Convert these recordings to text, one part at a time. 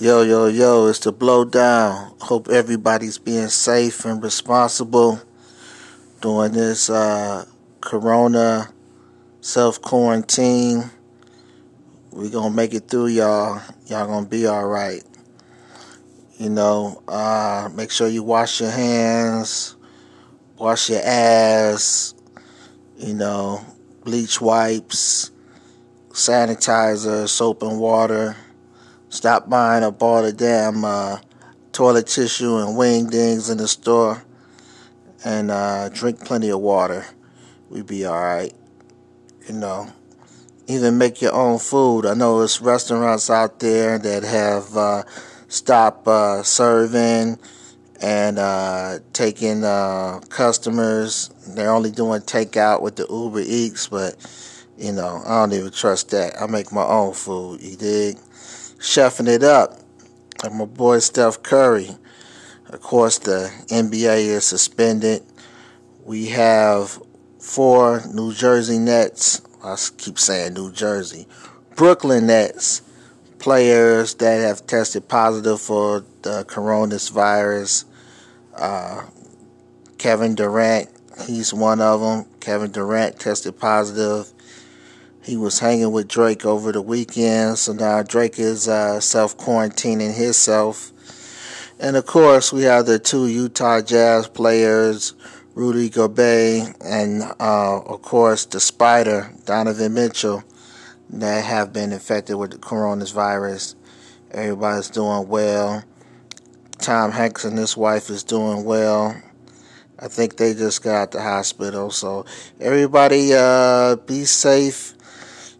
Yo, yo, yo, it's the blow down. Hope everybody's being safe and responsible during this uh, corona self quarantine. we going to make it through, y'all. Y'all going to be all right. You know, uh, make sure you wash your hands, wash your ass, you know, bleach wipes, sanitizer, soap and water Stop buying up all the damn uh, toilet tissue and wingdings in the store and uh, drink plenty of water. We'd be alright. You know, even make your own food. I know there's restaurants out there that have uh, stopped uh, serving and uh, taking uh, customers. They're only doing takeout with the Uber Eats, but you know, I don't even trust that. I make my own food, you dig? Chefing it up. And my boy Steph Curry. Of course, the NBA is suspended. We have four New Jersey Nets. I keep saying New Jersey. Brooklyn Nets players that have tested positive for the coronavirus. Uh, Kevin Durant, he's one of them. Kevin Durant tested positive. He was hanging with Drake over the weekend, so now Drake is uh, self quarantining himself. And of course, we have the two Utah Jazz players, Rudy Gobert, and uh, of course the Spider, Donovan Mitchell, that have been infected with the coronavirus. Everybody's doing well. Tom Hanks and his wife is doing well. I think they just got out the hospital. So everybody, uh, be safe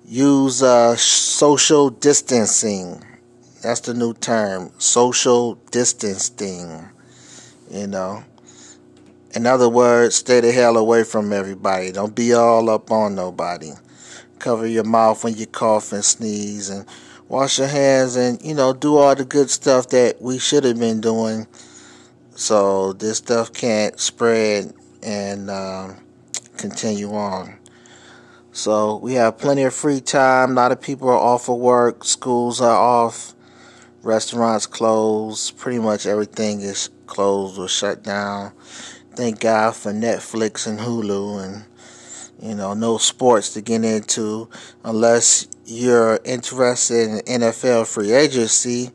use uh, social distancing. That's the new term, social distancing. You know, in other words, stay the hell away from everybody. Don't be all up on nobody. Cover your mouth when you cough and sneeze, and wash your hands, and you know, do all the good stuff that we should have been doing, so this stuff can't spread and uh, continue on. So we have plenty of free time. A lot of people are off of work. Schools are off. Restaurants closed. Pretty much everything is closed or shut down. Thank God for Netflix and Hulu and you know no sports to get into unless you're interested in NFL free agency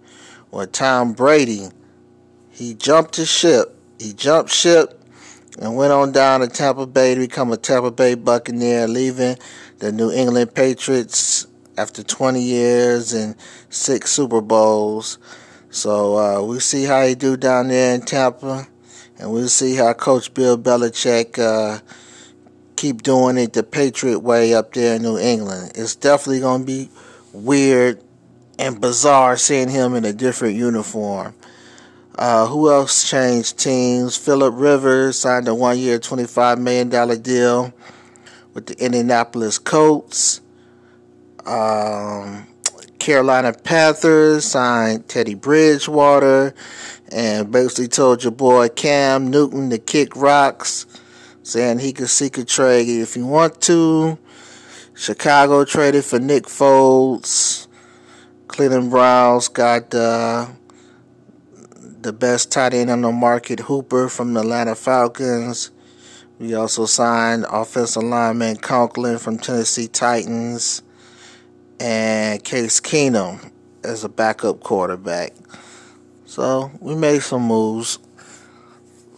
or Tom Brady. He jumped the ship. He jumped ship and went on down to Tampa Bay to become a Tampa Bay Buccaneer, leaving the New England Patriots after 20 years and six Super Bowls. So uh, we'll see how he do down there in Tampa, and we'll see how Coach Bill Belichick uh, keep doing it the Patriot way up there in New England. It's definitely going to be weird and bizarre seeing him in a different uniform. Uh, who else changed teams? Philip Rivers signed a one-year, $25 million deal with the Indianapolis Colts. Um, Carolina Panthers signed Teddy Bridgewater and basically told your boy Cam Newton to kick rocks, saying he could seek a trade if he want to. Chicago traded for Nick Foles. Cleveland Browns got uh, the best tight end on the market, Hooper from the Atlanta Falcons. We also signed offensive lineman Conklin from Tennessee Titans and Case Keenum as a backup quarterback. So we made some moves.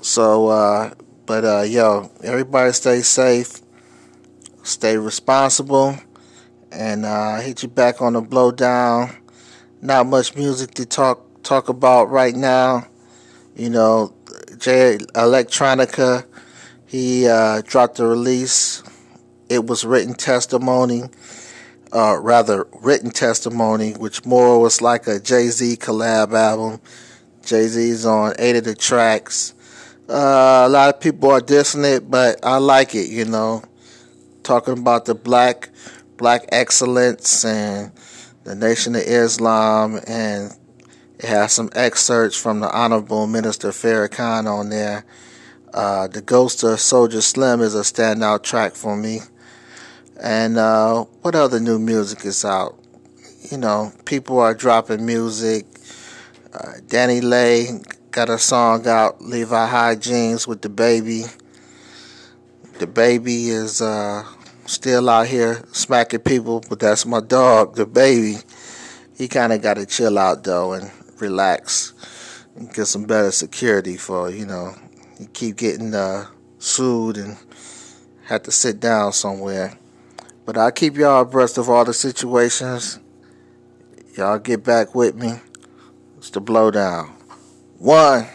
So, uh, but uh, yo, everybody stay safe, stay responsible, and uh, hit you back on the blowdown. Not much music to talk talk about right now. You know, Jay Electronica, he uh, dropped a release. It was written testimony, uh, rather written testimony, which more was like a Jay Z collab album. Jay Z's on eight of the tracks. Uh, a lot of people are dissing it, but I like it. You know, talking about the black black excellence and the Nation of Islam and it has some excerpts from the Honorable Minister Farrakhan on there. Uh, the Ghost of Soulja Slim is a standout track for me. And uh, what other new music is out? You know, people are dropping music. Uh, Lay got a song out, Levi High Jeans with DaBaby. The baby is uh, still out here smacking people, but that's my dog, DaBaby. He kind of got to chill out though and relax and get some better security for, you know, you keep getting uh, sued and have to sit down somewhere. But I'll keep y'all abreast of all the situations. Y'all get back with me. It's the blowdown. One.